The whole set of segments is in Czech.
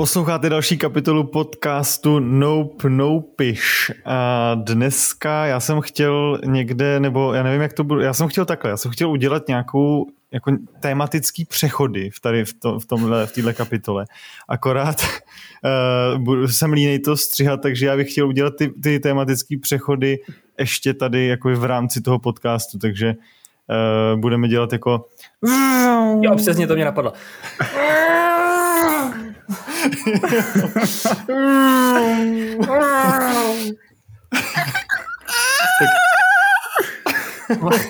Posloucháte další kapitolu podcastu Nope Nopish a dneska já jsem chtěl někde, nebo já nevím, jak to bude, já jsem chtěl takhle, já jsem chtěl udělat nějakou jako tematický přechody v tady v, to, v tomhle, v téhle kapitole. Akorát uh, jsem línej to stříhat, takže já bych chtěl udělat ty, ty tematické přechody ještě tady jako v rámci toho podcastu, takže uh, budeme dělat jako Jo, přesně to mě napadlo.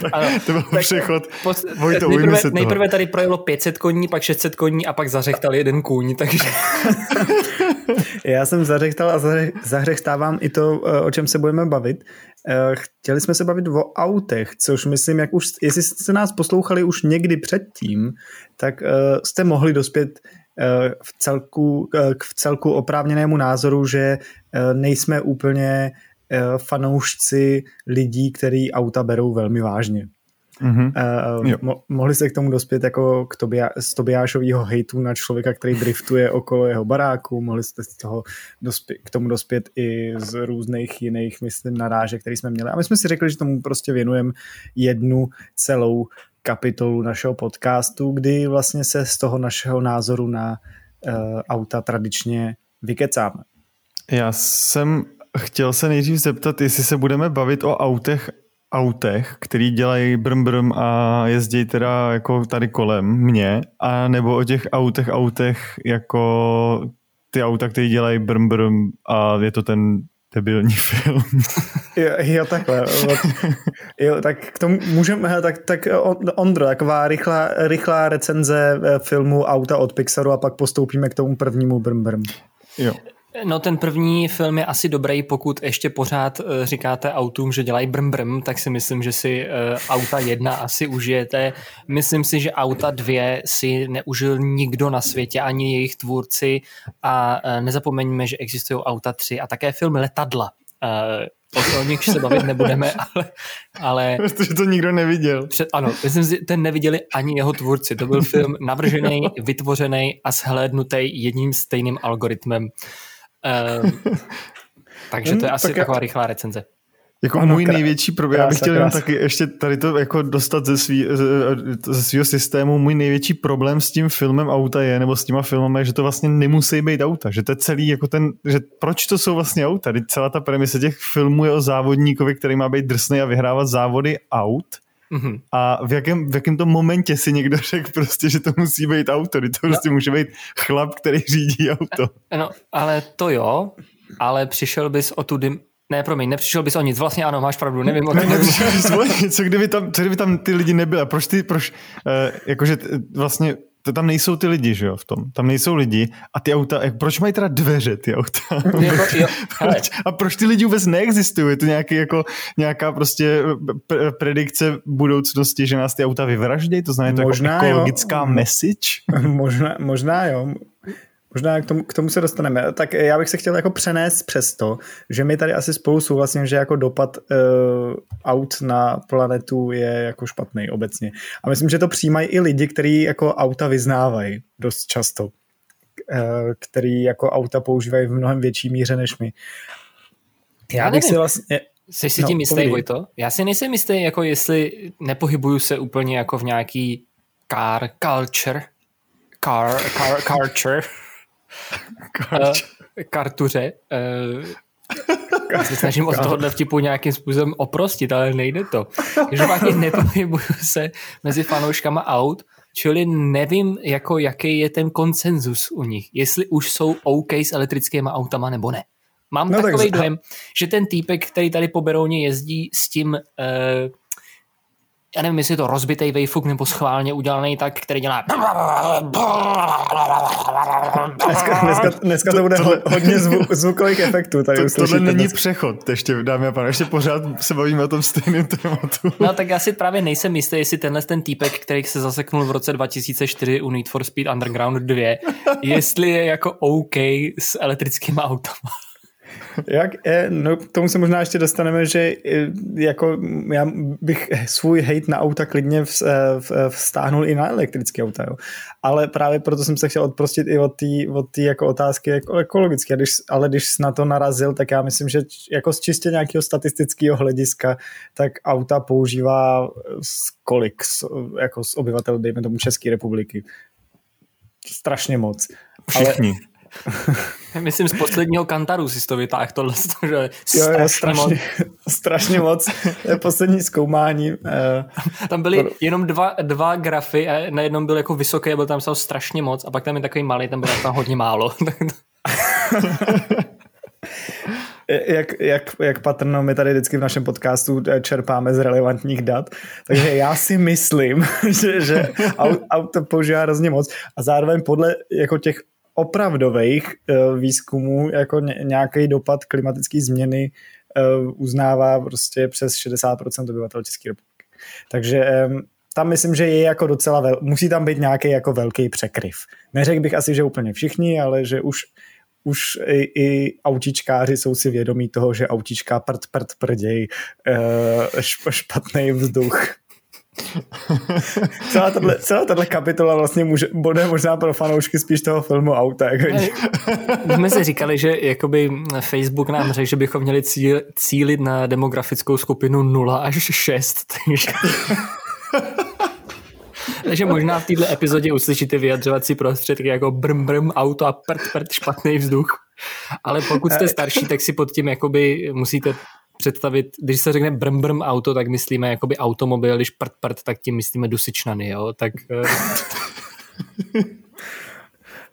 tak, to byl tak, přechod. Pos, Vojto, nejprve, se nejprve tady projelo 500 koní, pak 600 koní a pak zařechtal jeden kůň, takže... Já jsem zařechtal a zahřechtávám i to, eh, o čem se budeme bavit. Eh, chtěli jsme se bavit o autech, což myslím, jak už, jestli jste nás poslouchali už někdy předtím, tak eh, jste mohli dospět v celku, v celku oprávněnému názoru, že nejsme úplně fanoušci lidí, který auta berou velmi vážně. Mm-hmm. Uh, mo- mohli se k tomu dospět jako k Tobia- z Tobiášového hejtu na člověka, který driftuje okolo jeho baráku, mohli jste z toho dospě- k tomu dospět i z různých jiných, myslím, narážek, který jsme měli. A my jsme si řekli, že tomu prostě věnujeme jednu celou kapitolu našeho podcastu, kdy vlastně se z toho našeho názoru na uh, auta tradičně vykecáme. Já jsem chtěl se nejdřív zeptat, jestli se budeme bavit o autech autech, který dělají brm brm a jezdí teda jako tady kolem mě, a nebo o těch autech autech jako ty auta, který dělají brm brm a je to ten debilní film. jo, jo, takhle. Jo, tak k tomu můžeme, tak, tak Ondro, taková rychlá, rychlá recenze eh, filmu Auta od Pixaru a pak postoupíme k tomu prvnímu brm brm. Jo. No ten první film je asi dobrý, pokud ještě pořád uh, říkáte autům, že dělají brm brm, tak si myslím, že si uh, auta jedna asi užijete. Myslím si, že auta dvě si neužil nikdo na světě, ani jejich tvůrci a uh, nezapomeňme, že existují auta tři a také film Letadla. Uh, o nich se bavit nebudeme, ale... ale Protože to nikdo neviděl. Před, ano, myslím si, ten neviděli ani jeho tvůrci. To byl film navržený, vytvořený a shlédnutý jedním stejným algoritmem. Um, takže to je asi tak taková já... rychlá recenze. Jako ano, můj krá... největší problém, já bych chtěl jenom taky ještě tady to jako dostat ze, svý, ze svého systému, můj největší problém s tím filmem auta je, nebo s těma filmem, že to vlastně nemusí být auta, že to je celý jako ten, že proč to jsou vlastně auta, Teď celá ta premisa těch filmů je o závodníkovi, který má být drsný a vyhrávat závody aut, Mm-hmm. A v jakém, v jakém tom momentě si někdo řekl prostě, že to musí být auto, to no. prostě může být chlap, který řídí auto. No, ale to jo, ale přišel bys o tu dim... Ne, promiň, nepřišel bys o nic. Vlastně ano, máš pravdu, nevím o tom. Ne, co kdyby tam, co kdyby tam ty lidi nebyly? Proč ty, proč, uh, jakože vlastně to tam nejsou ty lidi, že jo, v tom. Tam nejsou lidi a ty auta, jak, proč mají teda dveře ty auta? Proč, a proč ty lidi vůbec neexistují? Je to nějaký, jako, nějaká prostě predikce budoucnosti, že nás ty auta vyvraždějí? To znamená, to možná jako ekologická jo. message? Možná, možná jo. Možná k tomu, k tomu se dostaneme. Tak já bych se chtěl jako přenést přes to, že my tady asi spolu souhlasím, že jako dopad uh, aut na planetu je jako špatný obecně. A myslím, že to přijímají i lidi, kteří jako auta vyznávají dost často. Uh, který jako auta používají v mnohem větší míře než my. Já, já bych si vlastně... Jsi si no, tím jistý, Vojto? Já si nejsem jistý, jako jestli nepohybuju se úplně jako v nějaký car culture, car, car culture, Karč. Kartuře. Uh, já se snažím od tohohle vtipu nějakým způsobem oprostit, ale nejde to. Každopádně nepohybuju se mezi fanouškama aut, čili nevím, jako jaký je ten konsenzus u nich. Jestli už jsou OK s elektrickými autama nebo ne. Mám no takový tak... dojem, že ten týpek, který tady po Berouně jezdí s tím uh, já nevím, jestli je to rozbitý vejfuk nebo schválně udělaný tak, který dělá dneska, dneska, dneska to bude to, to, hodně zvuk, zvukových efektů. Tady to, tohle není dneska. přechod, ještě dámy a pánové, ještě pořád se bavíme o tom stejném tématu. No tak já si právě nejsem jistý, jestli tenhle ten týpek, který se zaseknul v roce 2004 u Need for Speed Underground 2, jestli je jako OK s elektrickými autama. Jak, no, k tomu se možná ještě dostaneme, že jako já bych svůj hate na auta klidně vstáhnul i na elektrické auta, jo. ale právě proto jsem se chtěl odprostit i od té od jako otázky jako ekologické, když, ale když na to narazil, tak já myslím, že jako z čistě nějakého statistického hlediska, tak auta používá kolik jako z obyvatel, dejme tomu České republiky. Strašně moc. Všichni. Ale, Myslím, z posledního kantaru si to vytáhl tohle, že strašně, jo, jo, strašně, moc. strašně moc. To poslední zkoumání. Eh, tam byly jenom dva, dva grafy a na jednom byl jako vysoký a byl tam strašně moc a pak tam je takový malý, tam byl tam hodně málo. jak, jak, jak patrno, my tady vždycky v našem podcastu eh, čerpáme z relevantních dat, takže já si myslím, že, že auto používá hrozně moc a zároveň podle jako těch opravdových uh, výzkumů jako nějaký dopad klimatické změny uh, uznává prostě přes 60% obyvatel České republiky. Takže tam myslím, že je jako docela, vel, musí tam být nějaký jako velký překryv. Neřekl bych asi, že úplně všichni, ale že už už i, i autičkáři jsou si vědomí toho, že autička prd prd prděj uh, špatný vzduch celá, tato, celá tato kapitola vlastně může, bude možná pro fanoušky spíš toho filmu Auta. Jako My jsme si říkali, že jakoby Facebook nám řekl, že bychom měli cíl, cílit na demografickou skupinu 0 až 6, takže... Takže možná v této epizodě uslyšíte vyjadřovací prostředky jako brm brm auto a prd prd špatný vzduch. Ale pokud jste starší, tak si pod tím jakoby musíte představit, když se řekne brm brm auto, tak myslíme jakoby automobil, když prd prd, tak tím myslíme dusičnany, jo, tak... Eh.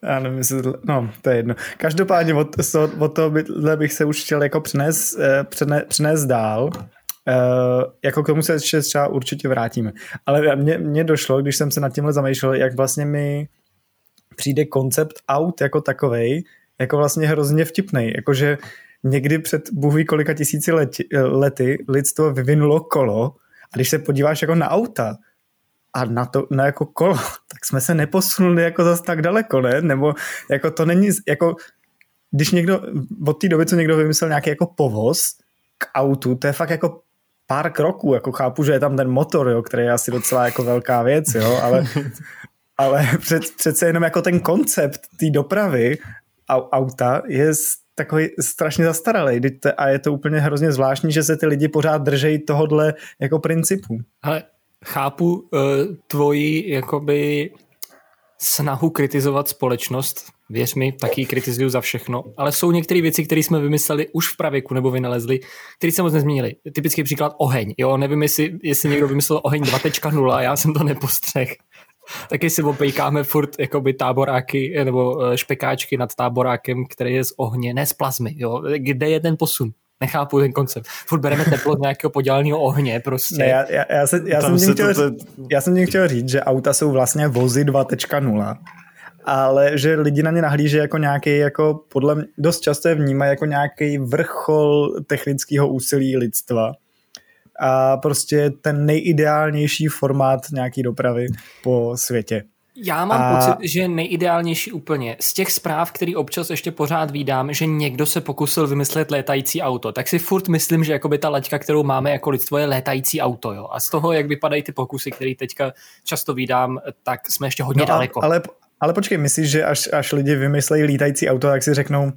Já nevím, jestli, no, to je jedno. Každopádně od, od toho bych se už chtěl jako přenést, eh, přene, přenést dál. Uh, jako k tomu se ještě třeba určitě vrátíme. Ale mně, mně došlo, když jsem se nad tímhle zamýšlel, jak vlastně mi přijde koncept aut jako takovej, jako vlastně hrozně vtipný. Jakože někdy před bůh kolika tisíci leti, lety lidstvo vyvinulo kolo a když se podíváš jako na auta a na to, na jako kolo, tak jsme se neposunuli jako zase tak daleko, ne? Nebo jako to není, jako když někdo, od té doby, co někdo vymyslel nějaký jako povoz k autu, to je fakt jako pár kroků, jako chápu, že je tam ten motor, jo, který je asi docela jako velká věc, jo, ale, ale před, přece jenom jako ten koncept té dopravy auta je takový strašně zastaralý a je to úplně hrozně zvláštní, že se ty lidi pořád držejí tohodle jako principu. Ale chápu uh, tvoji jakoby snahu kritizovat společnost, věř mi, taky kritizuju za všechno, ale jsou některé věci, které jsme vymysleli už v pravěku nebo vynalezli, které se moc nezměnily. Typický příklad oheň. Jo, nevím, jestli, jestli někdo vymyslel oheň 2.0 a já jsem to nepostřeh taky si opejkáme furt jakoby táboráky eh, nebo eh, špekáčky nad táborákem, který je z ohně, ne z plazmy. Jo? Kde je ten posun? Nechápu ten koncept. Furt bereme teplo z nějakého podělaného ohně prostě. Ne, já, já, já, se, já, jsem se chtěl, to, já jsem chtěl říct, že auta jsou vlastně vozy 2.0 ale že lidi na ně nahlíží jako nějaký, jako podle mě dost často je vnímají jako nějaký vrchol technického úsilí lidstva a prostě ten nejideálnější formát nějaký dopravy po světě. Já mám a... pocit, že nejideálnější úplně. Z těch zpráv, který občas ještě pořád vídám, že někdo se pokusil vymyslet létající auto, tak si furt myslím, že jakoby ta laťka, kterou máme jako lidstvo, je létající auto. Jo? A z toho, jak vypadají ty pokusy, které teďka často vídám, tak jsme ještě hodně no, daleko. Ale, ale počkej, myslíš, že až, až lidi vymyslejí lítající auto, tak si řeknou,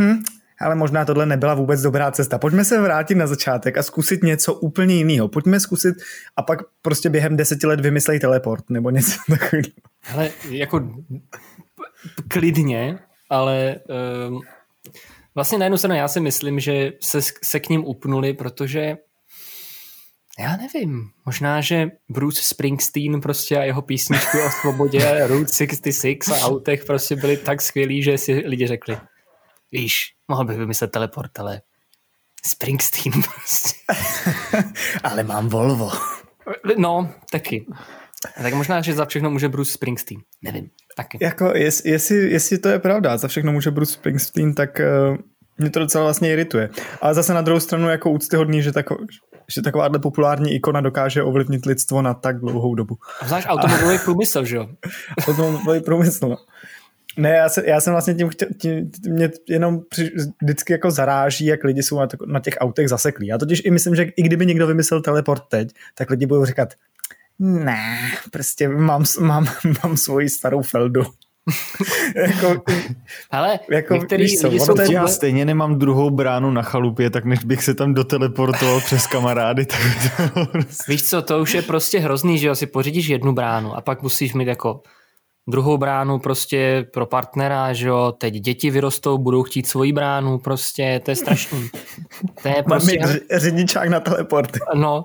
hm, ale možná tohle nebyla vůbec dobrá cesta. Pojďme se vrátit na začátek a zkusit něco úplně jiného. Pojďme zkusit a pak prostě během deseti let vymyslej teleport nebo něco takového. Ale jako klidně, ale um, vlastně na jednu stranu já si myslím, že se, se k ním upnuli, protože já nevím, možná, že Bruce Springsteen prostě a jeho písničky o svobodě Route 66 a autech prostě byly tak skvělí, že si lidi řekli, Víš, mohl bych vymyslet teleport, ale Springsteen prostě. ale mám Volvo. No, taky. Tak možná, že za všechno může Bruce Springsteen. Nevím. Taky. Jako, jest, jestli, jestli to je pravda, za všechno může Bruce Springsteen, tak uh, mě to docela vlastně irituje. Ale zase na druhou stranu jako úctyhodný, že, tako, že takováhle populární ikona dokáže ovlivnit lidstvo na tak dlouhou dobu. A znáš automobilový průmysl, že jo? automobilový průmysl, no. Ne, já, se, já jsem vlastně tím, chtěl, tím mě jenom při, vždycky jako zaráží, jak lidi jsou na, to, na těch autech zaseklí. Já totiž i myslím, že i kdyby někdo vymyslel teleport teď, tak lidi budou říkat, ne, prostě mám, mám, mám svoji starou Feldu. jako, Ale jako, některý víš co, lidi jsou... Já stejně nemám druhou bránu na chalupě, tak než bych se tam doteleportoval přes kamarády, tak to... Víš co, to už je prostě hrozný, že jo, si pořídíš jednu bránu a pak musíš mít jako druhou bránu prostě pro partnera, že jo, teď děti vyrostou, budou chtít svoji bránu, prostě, to je strašný. To je prostě... Mám řidičák na teleport. No.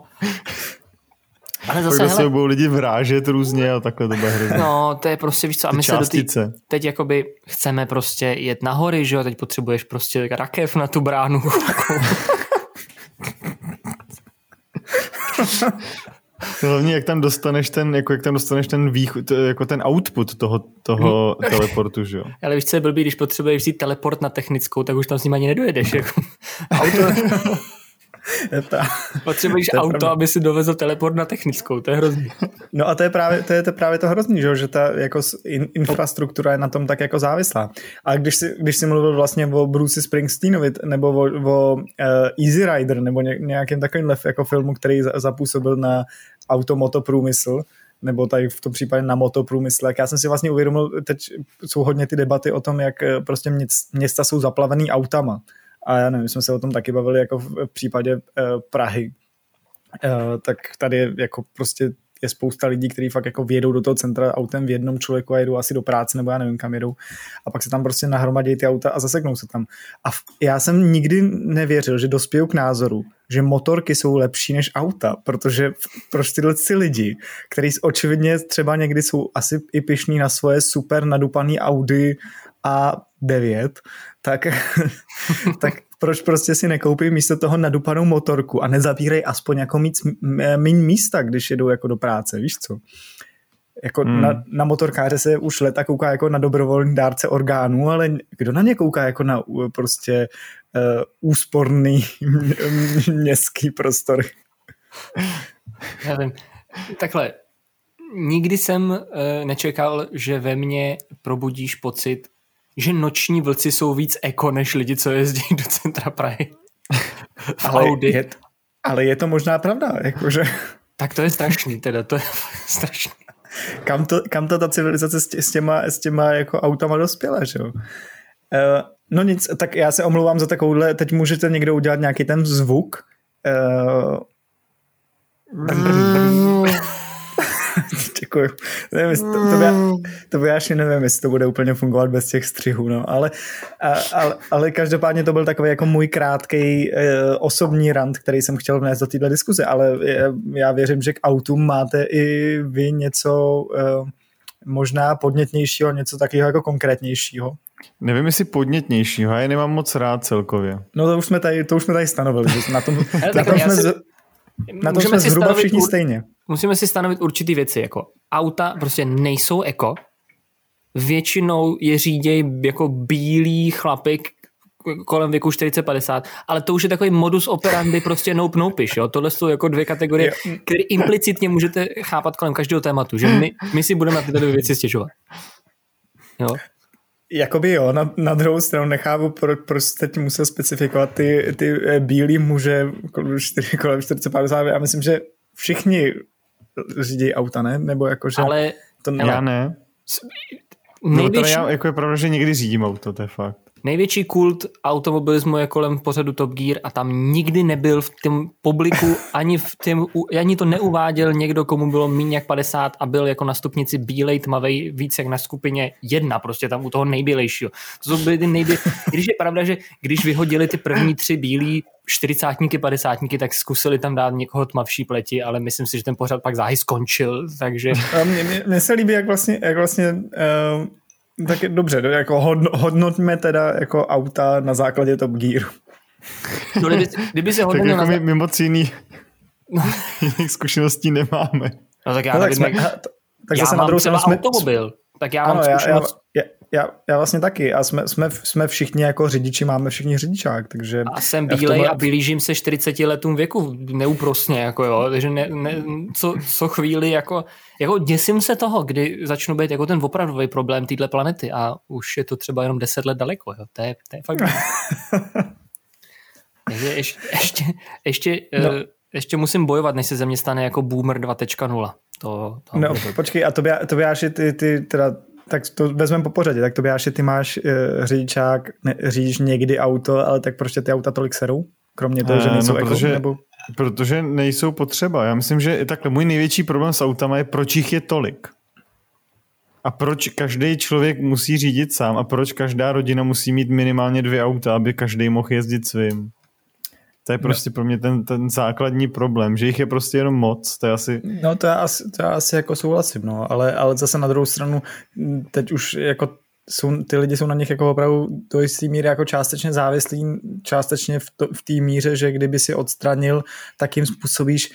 Ale zase, hele, se budou lidi vrážet různě a takhle to bude hrozně. No, to je prostě, víš co, a my se do tý, teď jakoby chceme prostě jet na hory, že jo, teď potřebuješ prostě rakev na tu bránu. Hlavně jak tam dostaneš ten, jako jak tam dostaneš ten východ, jako ten output toho, toho hmm. teleportu, že jo? Ale víš, co je blbý, když potřebuješ vzít teleport na technickou, tak už tam s ním ani nedojedeš. Jako. Auto, ta, Potřebuješ to auto, pravda. aby si dovezl teleport na technickou, to je hrozný. No a to je právě to, je to, právě to hrozný, že, že ta jako in, infrastruktura je na tom tak jako závislá. A když si, když si mluvil vlastně o Bruce Springsteenovi nebo o, o uh, Easy Rider nebo ně, nějakým takovým jako filmu, který zapůsobil na automotoprůmysl, nebo tady v tom případě na motoprůmysl. Já jsem si vlastně uvědomil, teď jsou hodně ty debaty o tom, jak eh, prostě města jsou zaplavený autama. A já nevím, jsme se o tom taky bavili jako v případě uh, Prahy. Uh, tak tady jako prostě je spousta lidí, kteří fakt jako vědou do toho centra autem v jednom člověku a jedou asi do práce nebo já nevím kam jedou a pak se tam prostě nahromadí ty auta a zaseknou se tam. A já jsem nikdy nevěřil, že dospěju k názoru, že motorky jsou lepší než auta, protože proč tyhle si lidi, kteří očividně třeba někdy jsou asi i pišní na svoje super nadupaný Audi A9, tak, tak proč prostě si nekoupí místo toho nadupanou motorku a nezabírej aspoň jako mít méně místa, když jedou jako do práce, víš co? Jako hmm. na, na motorkáře se už leta kouká jako na dobrovolný dárce orgánů, ale kdo na ně kouká jako na prostě uh, úsporný městský prostor? Já vím. Takhle, nikdy jsem uh, nečekal, že ve mně probudíš pocit, že noční vlci jsou víc eko než lidi, co jezdí do centra Prahy. ale, Audi. Je, ale je to možná pravda, jakože... Tak to je strašný, teda, to je strašný. Kam to, kam to ta civilizace s, tě, s, těma, s těma jako autama dospěla, že jo? Uh, no nic, tak já se omlouvám za takovouhle, teď můžete někdo udělat nějaký ten zvuk. Uh, Děkuji. Nevím, to, to, by, to by až nevím, jestli to bude úplně fungovat bez těch střihů, no. ale, a, ale, ale každopádně to byl takový jako můj krátký e, osobní rant, který jsem chtěl vnést do této diskuze, ale já věřím, že k autům máte i vy něco e, možná podnětnějšího, něco takového jako konkrétnějšího. Nevím, jestli podnětnějšího, já je nemám moc rád celkově. No to už jsme tady, to už jsme tady stanovili, že na tom, na tom jsme, si, na tom jsme zhruba všichni stejně musíme si stanovit určitý věci, jako auta prostě nejsou eko, většinou je říděj jako bílý chlapik kolem věku 40-50, ale to už je takový modus operandi prostě nope noupiš, jo. Tohle jsou jako dvě kategorie, které implicitně můžete chápat kolem každého tématu, že my, my si budeme na tyto dvě věci stěžovat. Jo. Jakoby jo, na, na druhou stranu nechápu, pro, proč teď musel specifikovat ty, ty eh, bílý muže kolem 40-50. Já myslím, že všichni řídí auta, ne? Nebo jakože... Ale... To ne... Já ne. Největší... No, já, jako je pravda, že někdy řídím auto, to je fakt. Největší kult automobilismu je kolem pořadu Top Gear a tam nikdy nebyl v tom publiku, ani, v tém, ani to neuváděl někdo, komu bylo méně jak 50 a byl jako na stupnici bílej, tmavej, víc jak na skupině jedna, prostě tam u toho nejbílejšího. To byly ty nejbíl... Když je pravda, že když vyhodili ty první tři bílí čtyřicátníky, padesátníky, tak zkusili tam dát někoho tmavší pleti, ale myslím si, že ten pořad pak záhy skončil, takže... Mně se líbí, jak vlastně, jak vlastně uh tak je dobře, jako hodno, hodnotíme teda jako auta na základě Top Gear. No, kdyby, kdyby se hodnotil... Tak jako my, my moc jiný, no. jiných zkušeností nemáme. No tak já no, tak, jsme, jak... tak já zase mám na druhou třeba jsme... automobil, tak já ano, mám zkušenost... Já, já, já, já vlastně taky a jsme, jsme, jsme všichni jako řidiči, máme všichni řidičák, takže... A jsem bílej tomhle... a blížím se 40 letům věku, neúprostně, jako jo, takže ne, ne, co, co chvíli jako, jako děsím se toho, kdy začnu být jako ten opravdový problém téhle planety a už je to třeba jenom 10 let daleko, jo, to je, to je fakt... takže ještě, ještě, ještě, no. uh, ještě musím bojovat, než se ze mě stane jako boomer 2.0. To, to no, počkej, a to by, to by ty, ty teda tak to vezmeme po pořadě, tak to že ty máš uh, řidičák, ne, řídíš někdy auto, ale tak prostě ty auta tolik serou? Kromě toho, že eh, nejsou no, protože, nebo... protože nejsou potřeba. Já myslím, že takhle můj největší problém s autama je, proč jich je tolik. A proč každý člověk musí řídit sám a proč každá rodina musí mít minimálně dvě auta, aby každý mohl jezdit svým. To je prostě no. pro mě ten, ten základní problém, že jich je prostě jenom moc, to je asi... No to já asi, to já asi jako souhlasím, no, ale, ale zase na druhou stranu teď už jako jsou, ty lidi jsou na nich jako opravdu do jistý míry jako částečně závislí, částečně v, to, v té míře, že kdyby si odstranil, tak jim způsobíš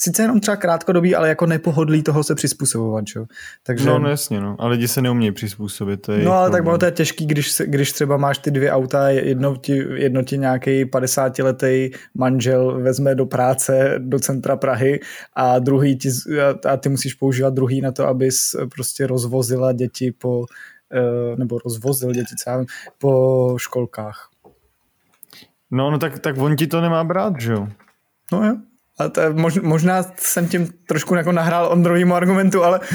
sice jenom třeba krátkodobí, ale jako nepohodlí toho se přizpůsobovat, čo? Takže... No, no jasně, no. A lidi se neumějí přizpůsobit. To je no ale tak ono to je těžký, když, když třeba máš ty dvě auta, jedno ti, jedno ti nějaký 50-letý manžel vezme do práce do centra Prahy a druhý ti, a ty musíš používat druhý na to, abys prostě rozvozila děti po eh, nebo rozvozil děti třeba po školkách. No, no tak, tak on ti to nemá brát, že jo? No jo. A to je, mož, možná jsem tím trošku jako nahrál Ondrovímu argumentu, ale...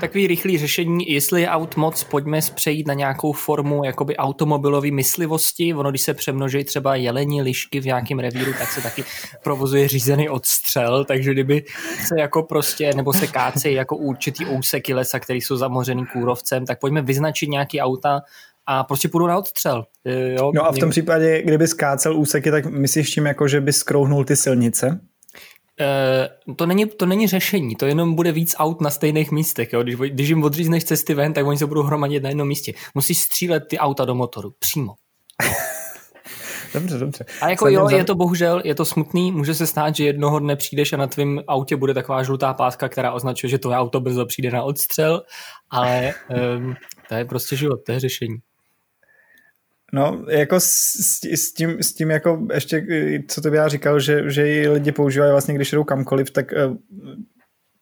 Takový rychlý řešení, jestli je aut moc, pojďme přejít na nějakou formu jakoby automobilové myslivosti. Ono, když se přemnoží třeba jelení lišky v nějakém revíru, tak se taky provozuje řízený odstřel, takže kdyby se jako prostě, nebo se kácejí jako určitý úseky lesa, který jsou zamořený kůrovcem, tak pojďme vyznačit nějaký auta, a prostě půjdu na odstřel. Jo? No a v tom případě, kdyby skácel úseky, tak myslíš tím jako, že by skrouhnul ty silnice? Uh, to, není, to není řešení, to jenom bude víc aut na stejných místech. Jo? Když, když jim odřízneš cesty ven, tak oni se budou hromadit na jednom místě. Musíš střílet ty auta do motoru, přímo. dobře, dobře. A jako Sledím jo, za... je to bohužel, je to smutný, může se stát, že jednoho dne přijdeš a na tvém autě bude taková žlutá páska, která označuje, že tvoje auto brzo přijde na odstřel, ale um, to je prostě život, to je řešení. No, jako s, s, tím, s tím jako ještě, co to já říkal, že, že lidi používají vlastně, když jdou kamkoliv, tak uh,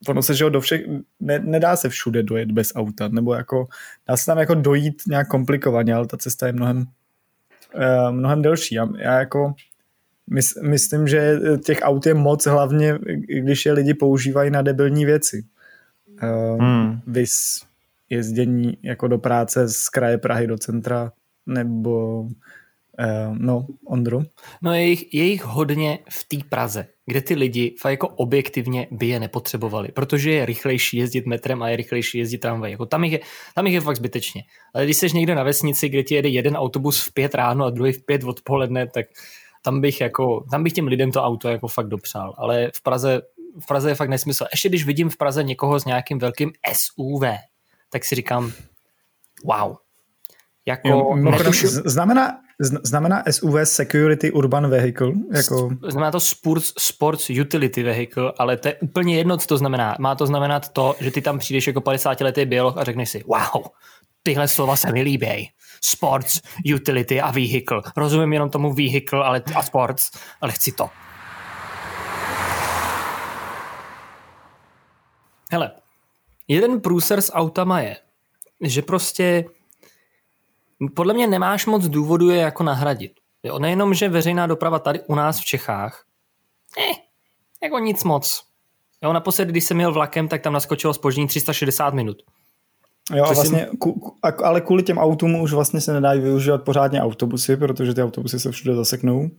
ono se, že do všech, ne, nedá se všude dojet bez auta, nebo jako, dá se tam jako dojít nějak komplikovaně, ale ta cesta je mnohem, uh, mnohem delší. Já, já jako mys, myslím, že těch aut je moc, hlavně když je lidi používají na debilní věci. Uh, hmm. Vys jezdění jako do práce z kraje Prahy do centra nebo uh, no, Ondru? No je jich, je jich hodně v té Praze, kde ty lidi fakt jako objektivně by je nepotřebovali, protože je rychlejší jezdit metrem a je rychlejší jezdit tramvaj. Jako tam, jich je, tam jich je fakt zbytečně. Ale když jsi někde na vesnici, kde ti jede jeden autobus v pět ráno a druhý v pět odpoledne, tak tam bych, jako, tam bych těm lidem to auto jako fakt dopřál. Ale v Praze, v Praze je fakt nesmysl. Ještě když vidím v Praze někoho s nějakým velkým SUV, tak si říkám, wow, jako jo, netušu... znamená, znamená SUV Security Urban Vehicle? Jako... Znamená to sports, sports Utility Vehicle, ale to je úplně jedno, co to znamená. Má to znamenat to, že ty tam přijdeš jako 50 letý biolog a řekneš si, wow, tyhle slova se mi líbí. Sports, utility a vehicle. Rozumím jenom tomu vehicle ale, a sports, ale chci to. Hele, jeden průser s autama je, že prostě podle mě nemáš moc důvodu je jako nahradit. Jo, nejenom, že veřejná doprava tady u nás v Čechách, eh, jako nic moc. Jo, naposledy, když jsem měl vlakem, tak tam naskočilo spoždění 360 minut. Jo, a vlastně, ku, ale kvůli těm autům už vlastně se nedají využívat pořádně autobusy, protože ty autobusy se všude zaseknou.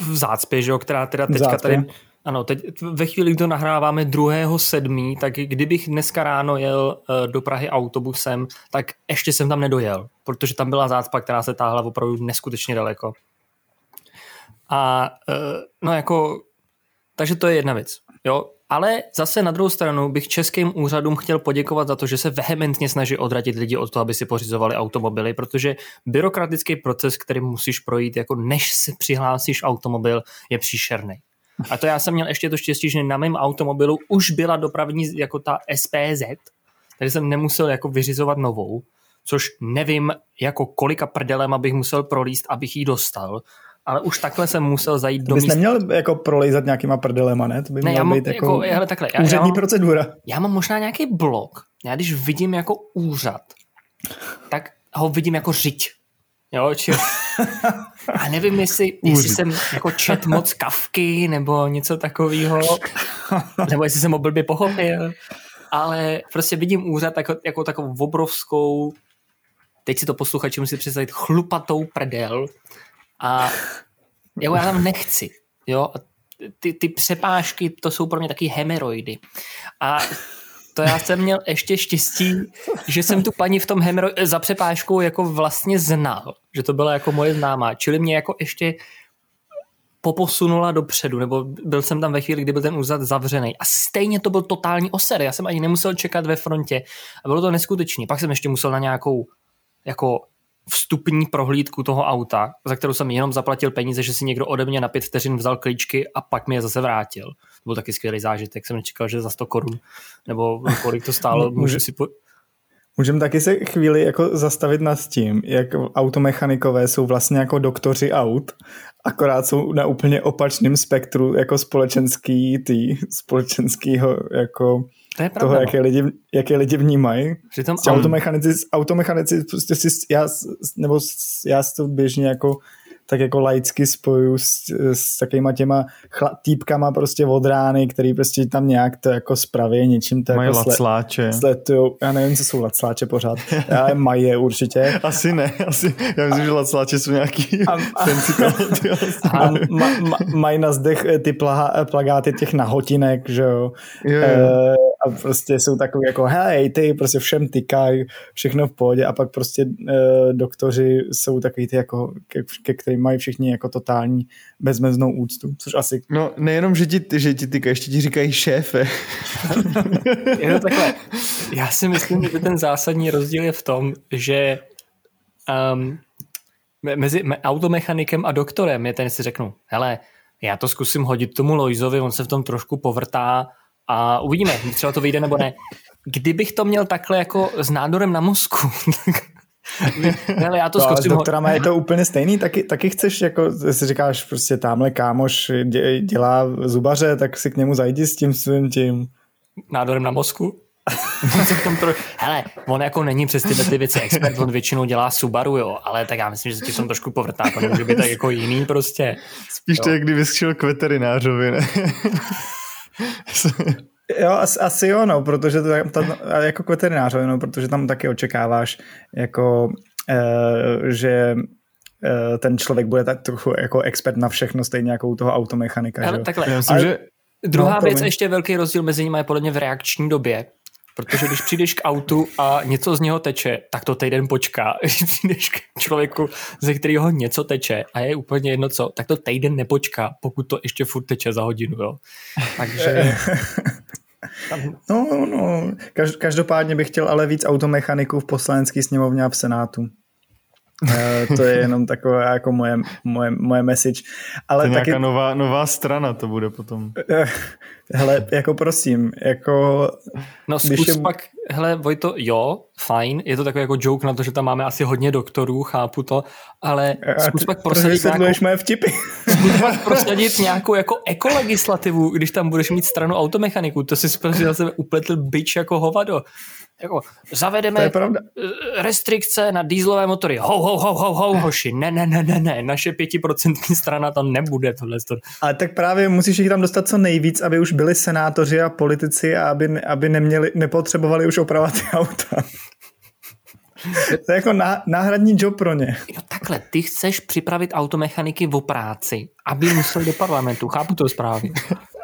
V zácpě, že jo, která teda teďka tady ano, teď ve chvíli, kdy to nahráváme 2. sedmý, tak kdybych dneska ráno jel uh, do Prahy autobusem, tak ještě jsem tam nedojel, protože tam byla zácpa, která se táhla opravdu neskutečně daleko. A uh, no jako, takže to je jedna věc. Jo, ale zase na druhou stranu bych českým úřadům chtěl poděkovat za to, že se vehementně snaží odradit lidi od toho, aby si pořizovali automobily, protože byrokratický proces, který musíš projít, jako než si přihlásíš automobil, je příšerný. A to já jsem měl ještě to štěstí, že na mém automobilu už byla dopravní jako ta SPZ, takže jsem nemusel jako vyřizovat novou, což nevím, jako kolika prdelem abych musel prolíst, abych ji dostal, ale už takhle jsem musel zajít do místa. neměl jako prolejzat nějakýma prdelema, ne? To by ne, já mám, být jako, jako hele, takhle, já, úřední já mám, procedura. Já mám možná nějaký blok. Já když vidím jako úřad, tak ho vidím jako řiď. Jo, či... A nevím, jestli, jestli jsem jako čet moc kavky nebo něco takového, nebo jestli jsem ho blbě pochopil, ale prostě vidím úřad jako, jako takovou obrovskou, teď si to posluchači musí představit, chlupatou prdel a jako já tam nechci, jo, a ty, ty přepážky, to jsou pro mě taky hemeroidy. A to já jsem měl ještě štěstí, že jsem tu paní v tom hemero za přepážkou jako vlastně znal, že to byla jako moje známá, čili mě jako ještě poposunula dopředu, nebo byl jsem tam ve chvíli, kdy byl ten úřad zavřený. A stejně to byl totální oser, já jsem ani nemusel čekat ve frontě a bylo to neskutečné. Pak jsem ještě musel na nějakou jako vstupní prohlídku toho auta, za kterou jsem jenom zaplatil peníze, že si někdo ode mě na pět vteřin vzal klíčky a pak mi je zase vrátil. To byl taky skvělý zážitek, jsem nečekal, že za 100 korun, nebo kolik to stálo, můžu si po... Můžeme taky se chvíli jako zastavit nad tím, jak automechanikové jsou vlastně jako doktoři aut, akorát jsou na úplně opačném spektru jako společenský tý, společenskýho jako to je pravda, toho, jaké no. lidi, jaké lidi vnímají. Přitom automechanici, automechanici prostě si, já, nebo já si to běžně jako tak jako laicky spoju s, s takovýma těma chla, týpkama prostě od rány, který prostě tam nějak to jako spraví něčím. To mají jako lacláče. Sletujou. Já nevím, co jsou lacláče pořád. Já mají je určitě. Asi ne. Asi, já myslím, a, že lacláče jsou nějaký a, a, a ma, ma, mají na zdech ty plaga, plagáty těch nahotinek, že jo. jo, jo. E, a prostě jsou takový jako hej, ty prostě všem tykaj, všechno v pohodě a pak prostě e, doktoři jsou takový ty jako, ke, ke kterým mají všichni jako totální bezmeznou úctu, což asi... No nejenom, že ti, že ti tykají, ještě ti říkají šéfe. je to takhle. Já si myslím, že ten zásadní rozdíl je v tom, že um, mezi automechanikem a doktorem je ten si řeknu, hele, já to zkusím hodit tomu Loizovi, on se v tom trošku povrtá, a uvidíme, třeba to vyjde nebo ne. Kdybych to měl takhle jako s nádorem na mozku, Hele, já to no, zkusím. S doktorama je to úplně stejný, taky, taky chceš, jako si říkáš, prostě tamhle kámoš dělá zubaře, tak si k němu zajdi s tím svým tím. Nádorem na mozku? Hele, on jako není přes tyhle ty věci expert, on většinou dělá Subaru, jo, ale tak já myslím, že se ti jsem trošku povrtá, to nemůže být tak jako jiný prostě. Spíš jo. to je, kdyby šel k veterinářovi, ne? Jo, asi, asi jo, no, protože to, tam, jako k veterinářovi, no, protože tam taky očekáváš, jako, e, že e, ten člověk bude tak trochu jako expert na všechno, stejně jako u toho automechanika. Ale, že? takhle, Já myslím, Ale, že... Druhá no, věc, ještě velký rozdíl mezi nimi je podle mě v reakční době, Protože když přijdeš k autu a něco z něho teče, tak to týden počká. Když přijdeš k člověku, ze kterého něco teče a je úplně jedno co, tak to týden nepočká, pokud to ještě furt teče za hodinu. Jo. Takže... No, no, každopádně bych chtěl ale víc automechaniků v poslanecké sněmovně a v Senátu. Eh, to je jenom taková jako moje, moje, moje message. Ale to taky... nová, nová strana to bude potom. Eh, hele, jako prosím, jako... No zkus je... pak, hele Vojto, jo, fajn, je to takový jako joke na to, že tam máme asi hodně doktorů, chápu to, ale zkus pak prosadit nějakou... moje vtipy. Zkus pak prosadit nějakou jako ekolegislativu, když tam budeš mít stranu automechaniků, to si prostě zase upletl byč jako hovado jako zavedeme restrikce na dýzlové motory. Ho, ho, ho, ho, ho, hoši. Ne, ne, ne, ne, ne. Naše pětiprocentní strana to nebude tohle. Ale tak právě musíš jich tam dostat co nejvíc, aby už byli senátoři a politici a aby, aby neměli, nepotřebovali už opravovat ty auta. to je jako náhradní job pro ně. Jo, takhle, ty chceš připravit automechaniky o práci, aby museli do parlamentu. Chápu to správně.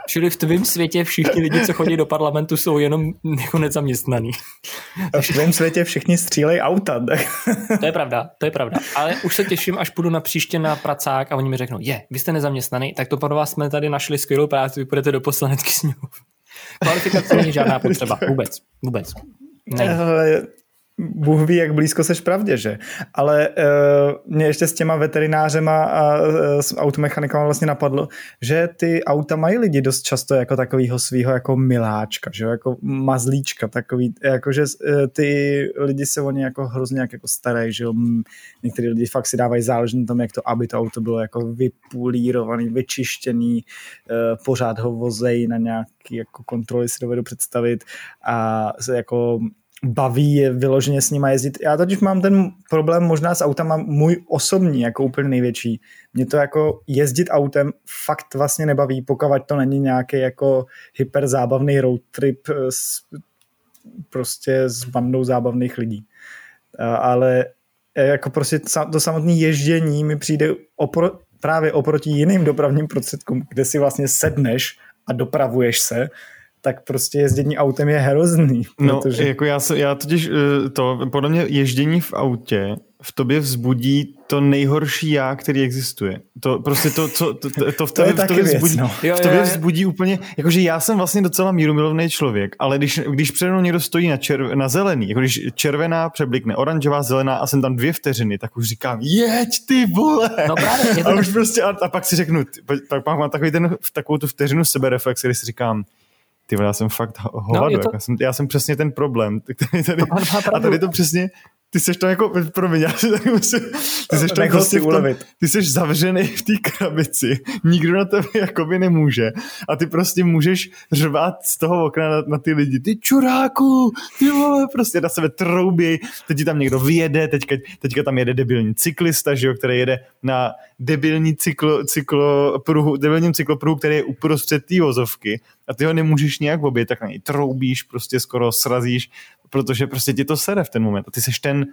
Čili v tvém světě všichni lidi, co chodí do parlamentu, jsou jenom jako nezaměstnaný. A v tvém světě všichni střílejí auta. to je pravda, to je pravda. Ale už se těším, až půjdu na příště na pracák a oni mi řeknou, je, vy jste nezaměstnaný, tak to pro vás jsme tady našli skvělou práci, vy půjdete do poslanecké sněmovny. Kvalifikace není žádná potřeba, vůbec, vůbec. Ne. Bůh ví, jak blízko seš pravdě, že? Ale uh, mě ještě s těma veterinářema a uh, s automechanikama vlastně napadlo, že ty auta mají lidi dost často jako takového svého jako miláčka, že jako mazlíčka, takový, jako že uh, ty lidi se o ně jako hrozně jak jako starají, že jo? Někteří lidi fakt si dávají záležet na tom, jak to, aby to auto bylo jako vypulírovaný, vyčištěný, uh, pořád ho vozejí na nějaký jako kontroly si dovedu představit a jako baví je vyloženě s nima jezdit. Já totiž mám ten problém možná s autama můj osobní, jako úplně největší. Mě to jako jezdit autem fakt vlastně nebaví, pokud to není nějaký jako hyper zábavný road trip s, prostě s bandou zábavných lidí. Ale e, jako prostě to samotné ježdění mi přijde opro, právě oproti jiným dopravním prostředkům, kde si vlastně sedneš a dopravuješ se, tak prostě jezdění autem je hrozný. No, protože... jako já, se, já totiž eh, to, podle mě ježdění v autě v tobě vzbudí to nejhorší já, který existuje. To prostě to, co, to, to, to v tobě, to v tobě, věc, vzbudí, no. v tobě vzbudí úplně, jakože já jsem vlastně docela mírumilovný člověk, ale když, když přede mnou někdo stojí na, červ, na zelený, jako když červená přeblikne, oranžová, zelená a jsem tam dvě vteřiny, tak už říkám, jeď ty vole! No právě, a už prostě, a, a pak si řeknu, pak, pak mám takový ten, takovou tu vteřinu sebereflex, kdy si říkám, ty já jsem fakt hovado, no, to... já, jsem, já jsem přesně ten problém, který tady, a tady to přesně, ty seš to jako, promiň, já si tady musím, ty seš to prostě tom, ty seš zavřený v té krabici, nikdo na tebe jakoby nemůže. A ty prostě můžeš řvát z toho okna na, na ty lidi, ty čuráku, ty vole, prostě na sebe trouběj, teď ti tam někdo vyjede, teďka, teďka tam jede debilní cyklista, že jo, který jede na debilní cyklo, cyklo pruhu, debilním cyklopruhu, který je uprostřed té vozovky. A ty ho nemůžeš nějak obět, tak na něj troubíš, prostě skoro srazíš protože prostě ti to sere v ten moment. A ty seš ten,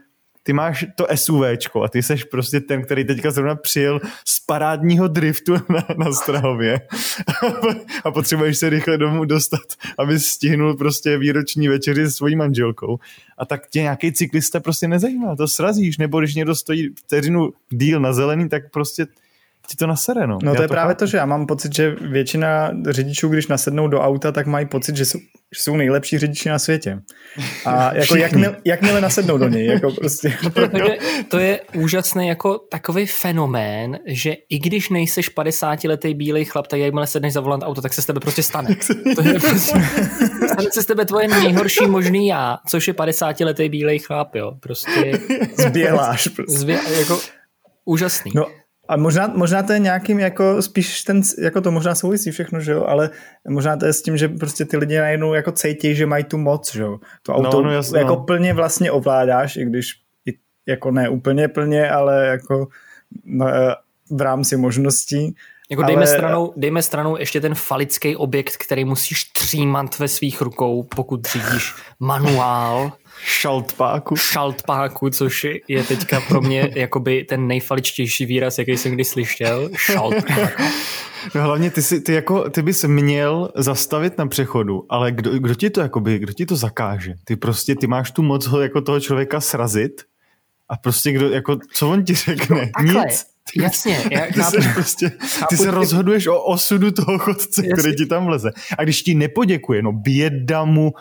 ty máš to SUVčko a ty seš prostě ten, který teďka zrovna přijel z parádního driftu na, na Strahově. A potřebuješ se rychle domů dostat, aby stihnul prostě výroční večeři s svojí manželkou. A tak tě nějaký cyklista prostě nezajímá, to srazíš, nebo když někdo stojí vteřinu díl na zelený, tak prostě ti to nasere, no. No to je to právě chápu. to, že já mám pocit, že většina řidičů, když nasednou do auta, tak mají pocit, že jsou, že jsou nejlepší řidiči na světě. A jako jakmile, jakmile nasednou do něj, jako prostě. No, protože to je úžasný jako takový fenomén, že i když nejseš 50-letý bílej chlap, tak jakmile sedneš za volant auto, tak se z tebe prostě stane. To je prostě, stane se z tebe tvoje nejhorší možný já, což je 50-letý bílej chlap, jo. Prostě. Zběláš. Prostě. Zbě, jako úžasný. No a možná, možná to je nějakým jako spíš ten, jako to možná souvisí všechno, že jo, ale možná to je s tím, že prostě ty lidi najednou jako cítí, že mají tu moc, že jo. To no, auto no, no, jasno. jako plně vlastně ovládáš, i když jako ne úplně plně, ale jako no, v rámci možností. Jako dejme, ale... stranou, dejme stranou ještě ten falický objekt, který musíš třímat ve svých rukou, pokud řídíš manuál šaltpáku. Šaltpáku, což je teďka pro mě jakoby ten nejfaličtější výraz, jaký jsem kdy slyšel. Šaltpáku. No hlavně ty, si, ty, jako, ty bys měl zastavit na přechodu, ale kdo, kdo ti to jakoby, kdo ti to zakáže? Ty prostě, ty máš tu moc ho jako toho člověka srazit a prostě kdo, jako, co on ti řekne? No, Nic. Jasně. Já ty, chápu, prostě, ty se rozhoduješ o osudu toho chodce, jasně. který ti tam vleze. A když ti nepoděkuje, no běda mu,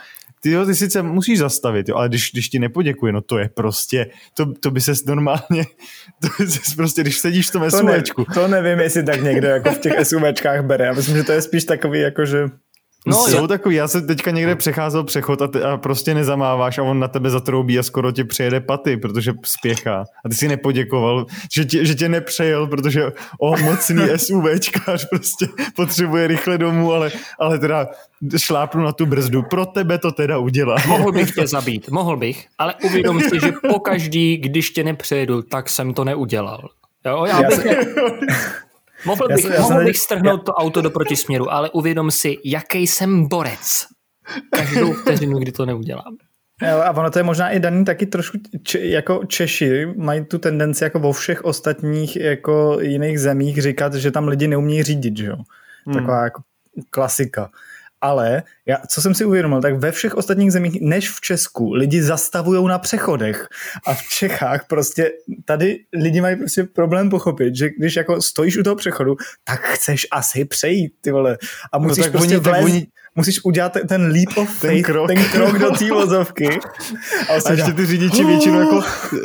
ty, jo, ty sice musíš zastavit, jo, ale když, když ti nepoděkuje, no to je prostě, to, to by ses normálně, to by ses prostě, když sedíš v tom SUVčku. To, ne, to nevím, jestli tak někdo jako v těch SUVčkách bere. Já myslím, že to je spíš takový, jako že No, jsou já... takový, já jsem teďka někde přecházel přechod a, ty, a prostě nezamáváš a on na tebe zatroubí a skoro ti přejede paty, protože spěchá. A ty si nepoděkoval, že tě, že tě nepřejel, protože o mocný SUVčkář prostě potřebuje rychle domů, ale, ale teda šlápnu na tu brzdu. Pro tebe to teda udělá. Mohl bych tě zabít, mohl bych, ale uvědom si, že pokaždý, když tě nepřejedu, tak jsem to neudělal. Jo, já, já bych... Mohl bych, já, mohl bych strhnout já... to auto do protisměru, ale uvědom si, jaký jsem borec. Každou vteřinu, kdy to neudělám. A ono to je možná i daný taky trošku, če, jako Češi mají tu tendenci jako vo všech ostatních jako jiných zemích říkat, že tam lidi neumí řídit, že jo. Hmm. Taková jako klasika ale já, co jsem si uvědomil, tak ve všech ostatních zemích než v Česku lidi zastavují na přechodech a v Čechách prostě tady lidi mají prostě problém pochopit, že když jako stojíš u toho přechodu, tak chceš asi přejít, ty vole. A no musíš no prostě oni, vlézt, oni, musíš udělat ten leap of faith, ten krok, ten krok do té vozovky. A, a ještě ty řidiči většinou jako,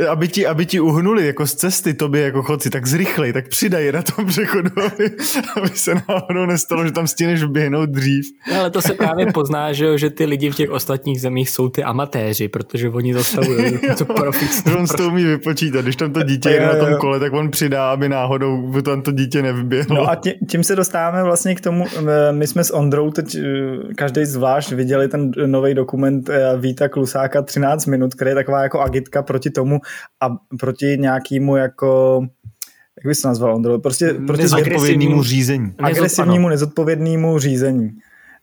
aby ti, aby ti uhnuli jako z cesty tobě jako chodci, tak zrychlej, tak přidaj na tom přechodu, aby, aby se náhodou nestalo, že tam stíneš běhnout dřív. No, ale to se právě pozná, že, že ty lidi v těch ostatních zemích jsou ty amatéři, protože oni zastavují to profic. on to umí vypočítat, když tam to dítě je na tom kole, tak on přidá, aby náhodou tam to dítě nevyběhlo. No a tím se dostáváme vlastně k tomu, eh, my jsme s Ondrou teď eh, každý zvlášť viděli ten nový dokument eh, Víta Klusáka 13 minut, který je taková jako agitka proti tomu a proti nějakému jako jak bys to nazval, Ondro? Prostě proti nezodpovědnému řízení. Agresivnímu, nezodpovědnému řízení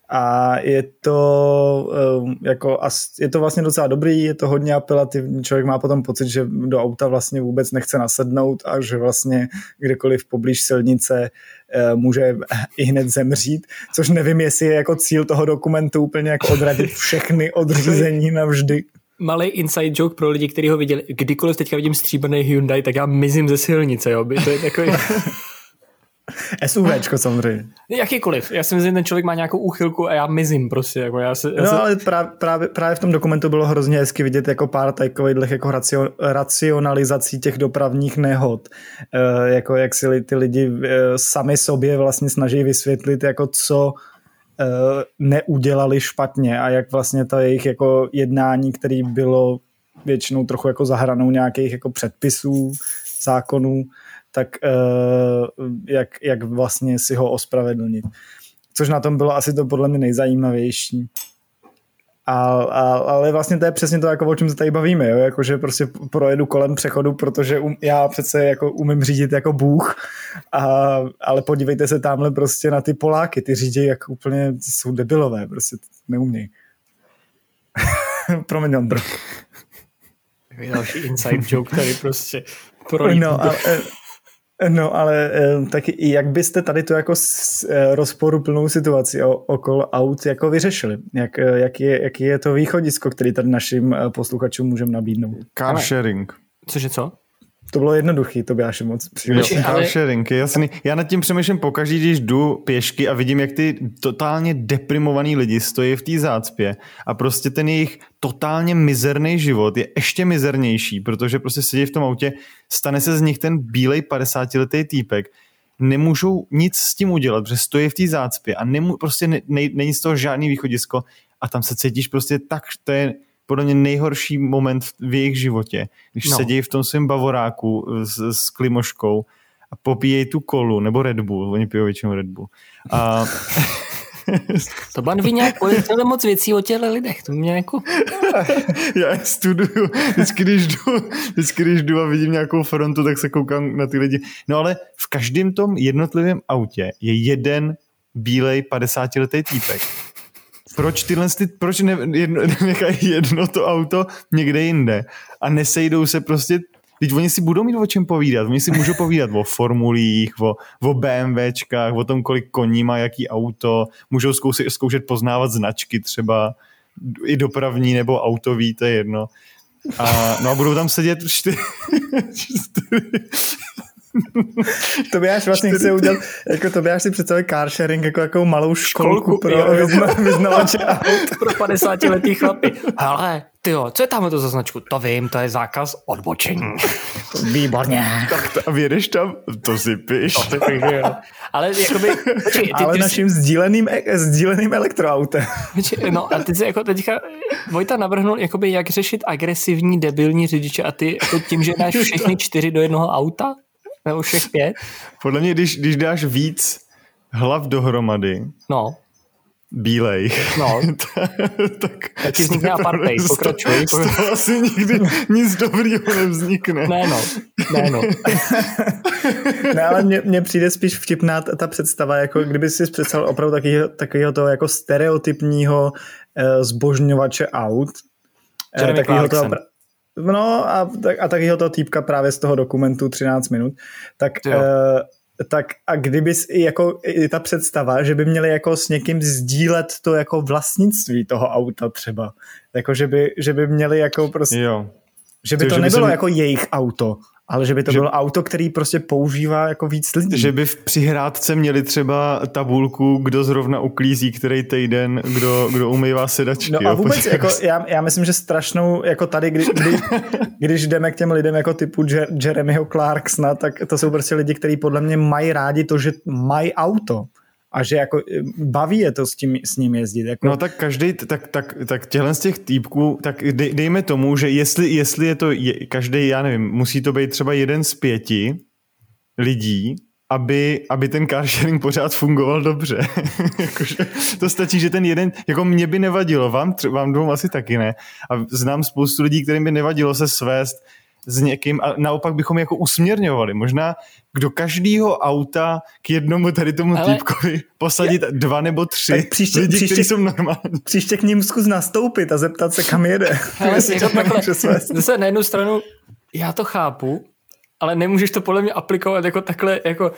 a je to, um, jako, je to vlastně docela dobrý, je to hodně apelativní, člověk má potom pocit, že do auta vlastně vůbec nechce nasednout a že vlastně kdekoliv poblíž silnice uh, může i hned zemřít, což nevím, jestli je jako cíl toho dokumentu úplně jako odradit všechny odřízení navždy malý inside joke pro lidi, kteří ho viděli. Kdykoliv teďka vidím stříbrný Hyundai, tak já mizím ze silnice, jo. To je takový... SUVčko samozřejmě. Jakýkoliv. Já si myslím, že ten člověk má nějakou úchylku a já mizím prostě. Jako já se, já no se... ale právě, právě, právě, v tom dokumentu bylo hrozně hezky vidět jako pár takových jako racio, racionalizací těch dopravních nehod. E, jako jak si ty lidi e, sami sobě vlastně snaží vysvětlit, jako co e, neudělali špatně a jak vlastně to jejich jako jednání, který bylo většinou trochu jako zahranou nějakých jako předpisů, zákonů, tak uh, jak, jak vlastně si ho ospravedlnit. Což na tom bylo asi to podle mě nejzajímavější. A, a, ale vlastně to je přesně to, jako o čem se tady bavíme, jo? Jako, že prostě projedu kolem přechodu, protože um, já přece jako umím řídit jako bůh, a, ale podívejte se tamhle prostě na ty Poláky, ty řídí jako úplně, jsou debilové, prostě neumějí. Promiň, Ondro. Další inside joke tady prostě projít. No, ale, No, ale eh, tak jak byste tady tu jako eh, rozporuplnou situaci okolo aut jako vyřešili? Jak, eh, jak je, jaký je to východisko, který tady našim posluchačům můžeme nabídnout? Car sharing. Cože co? To bylo jednoduchý, to by až moc příliš. Ale... jasný. Já nad tím přemýšlím pokaždé, když jdu pěšky a vidím, jak ty totálně deprimovaný lidi stojí v té zácpě a prostě ten jejich totálně mizerný život je ještě mizernější, protože prostě sedí v tom autě, stane se z nich ten bílej 50-letý týpek, nemůžou nic s tím udělat, protože stojí v té zácpě a nemů, prostě ne, ne, není z toho žádný východisko a tam se cítíš prostě tak, to je podle mě nejhorší moment v jejich životě, když no. sedí v tom svém bavoráku s, s klimoškou a popíjejí tu kolu, nebo Red Bull, oni pijou většinou Red Bull. A... to ban ví nějak to moc věcí o těchto lidech, to mě jako... Já studuju, vždycky když, jdu, vždycky když jdu a vidím nějakou frontu, tak se koukám na ty lidi. No ale v každém tom jednotlivém autě je jeden bílej 50-letý týpek proč tyhle, ty, proč ne, jedno, nechají jedno to auto někde jinde a nesejdou se prostě Teď oni si budou mít o čem povídat. Oni si můžou povídat o formulích, o, o BMWčkách, o tom, kolik koní má jaký auto. Můžou zkoušet, zkoušet poznávat značky třeba i dopravní nebo autový, to je jedno. A, no a budou tam sedět čtyři, čtyři, to by až vlastně chce udělat, jako to by až si představit car sharing jako jako malou školku, školku pro jo, vyznavače aut. pro 50 letý chlapy. Hele, ty jo, co je tam to za značku? To vím, to je zákaz odbočení. Výborně. Tak to, a vědeš tam? To si piš. To si piš, jo. Ale jakoby, počkej, ty, Ale ty naším jsi... sdíleným, e- sdíleným elektroautem. No a ty si jako teďka, Vojta navrhnul, jakoby jak řešit agresivní, debilní řidiče a ty jako tím, že dáš všechny čtyři do jednoho auta? Nebo všech pět? Podle mě, když, když dáš víc hlav dohromady, no. bílej, no. tak, tak ti vznikne apartheid, pokračuj. Z toho asi nikdy nic dobrýho nevznikne. Ne no, ne no. ne, ale mně, mně přijde spíš vtipná ta, ta představa, jako kdyby si představil opravdu takového, takového toho jako stereotypního uh, zbožňovače aut. Uh, takového toho, No a, a takyho toho týpka právě z toho dokumentu 13 minut, tak, uh, tak a kdyby jako i ta představa, že by měli jako s někým sdílet to jako vlastnictví toho auta třeba, jako že by, že by měli jako prostě, jo. že by to, to že nebylo by se... jako jejich auto, ale že by to že, bylo auto, který prostě používá jako víc lidí. Že by v přihrádce měli třeba tabulku, kdo zrovna uklízí který týden, kdo, kdo umývá sedačky. No a vůbec, jako, já, já myslím, že strašnou, jako tady, kdy, kdy, když jdeme k těm lidem jako typu Jeremyho Clarksona, tak to jsou prostě lidi, kteří podle mě mají rádi to, že mají auto a že jako eh, baví je to s, tím, s ním jezdit. Jako... No tak každý, tak, tak, tak těhle z těch týpků, tak dej, dejme tomu, že jestli, jestli je to je, každý, já nevím, musí to být třeba jeden z pěti lidí, aby, aby ten car sharing pořád fungoval dobře. To stačí, že ten jeden, jako mě by nevadilo, vám, vám dvou asi taky ne. A znám spoustu lidí, kterým by nevadilo se svést s někým a naopak bychom jako usměrňovali. Možná do každého auta k jednomu tady tomu Ale... týpkovi posadit je... dva nebo tři tak příště, lidi, příště, kteří jsou normální. Příště k ním zkus nastoupit a zeptat se, kam jede. Ale jako takhle, zase na jednu stranu já to chápu, ale nemůžeš to podle mě aplikovat jako takhle, jako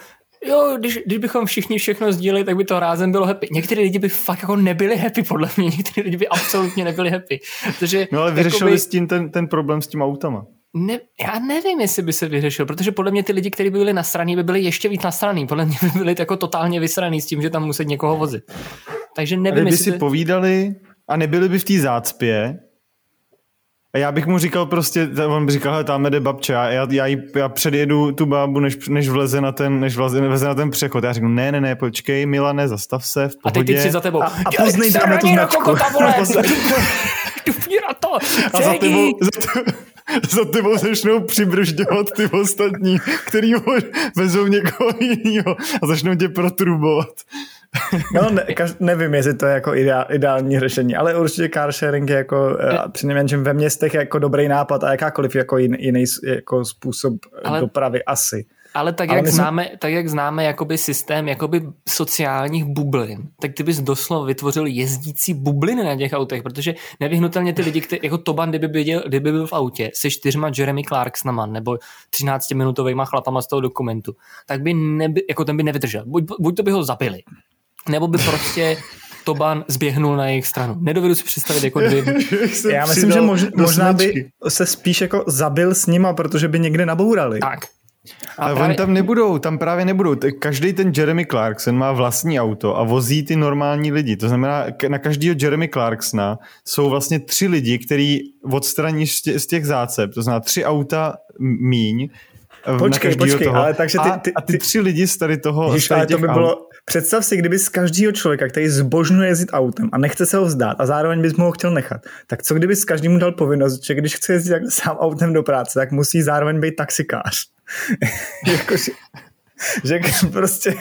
jo, když, když bychom všichni všechno sdíleli, tak by to rázem bylo happy. Někteří lidi by fakt jako nebyli happy, podle mě. Někteří lidi by absolutně nebyli happy. Protože, no ale vyřešili jakoby... s tím ten, ten problém s tím autama. Ne, já nevím, jestli by se vyřešil, protože podle mě ty lidi, kteří by byli nasraní, by byli ještě víc nasraní. Podle mě by byli jako totálně vysraný s tím, že tam musí někoho vozit. Takže nevím, by si by... povídali a nebyli by v té zácpě, a já bych mu říkal prostě, on by říkal, hele, tam jde babče, já, já, já, já předjedu tu bábu, než, než vleze na ten, než vleze, vleze na ten přechod. Já řeknu, ne, ne, ne, počkej, Milane, zastav se, v pohodě. A teď ty tři za tebou. A, a poznej dáme tu značku. A, to, a za tebou, za, to, za tebou začnou přibržďovat ty ostatní, který vezou někoho jiného a začnou tě protrubovat. No, ne, kaž, nevím, jestli to je jako ideál, ideální řešení, ale určitě car sharing je jako eh, přinejmenším ve městech jako dobrý nápad a jakákoliv jako jiný, jiný jako způsob ale, dopravy asi. Ale tak, ale jak, myslím... známe, tak jak známe jakoby systém jakoby sociálních bublin, tak ty bys doslova vytvořil jezdící bubliny na těch autech, protože nevyhnutelně ty lidi, který, jako Toban, kdyby byl, kdyby byl v autě se čtyřma Jeremy Clarksonama nebo 13-minutovými chlapama z toho dokumentu, tak by neby, jako ten by nevydržel. Buď, buď to by ho zabili, nebo by prostě Toban zběhnul na jejich stranu. Nedovedu si představit jako dvě. Já myslím, že mož, možná by se spíš jako zabil s nima, protože by někde nabourali. Tak, ale právě... oni tam nebudou, tam právě nebudou. Každý ten Jeremy Clarkson má vlastní auto a vozí ty normální lidi. To znamená, na každého Jeremy Clarksona jsou vlastně tři lidi, který odstraní z těch zácep. To znamená tři auta míň Počkej, počkej, toho. ale takže ty, ty, ty, a ty tři lidi z tady toho... Ježiš, ale to by bylo, představ si, kdyby z každého člověka, který zbožňuje jezdit autem a nechce se ho vzdát a zároveň bys mu ho chtěl nechat, tak co kdyby s každému dal povinnost, že když chce jezdit sám autem do práce, tak musí zároveň být taxikář. Jakože, že prostě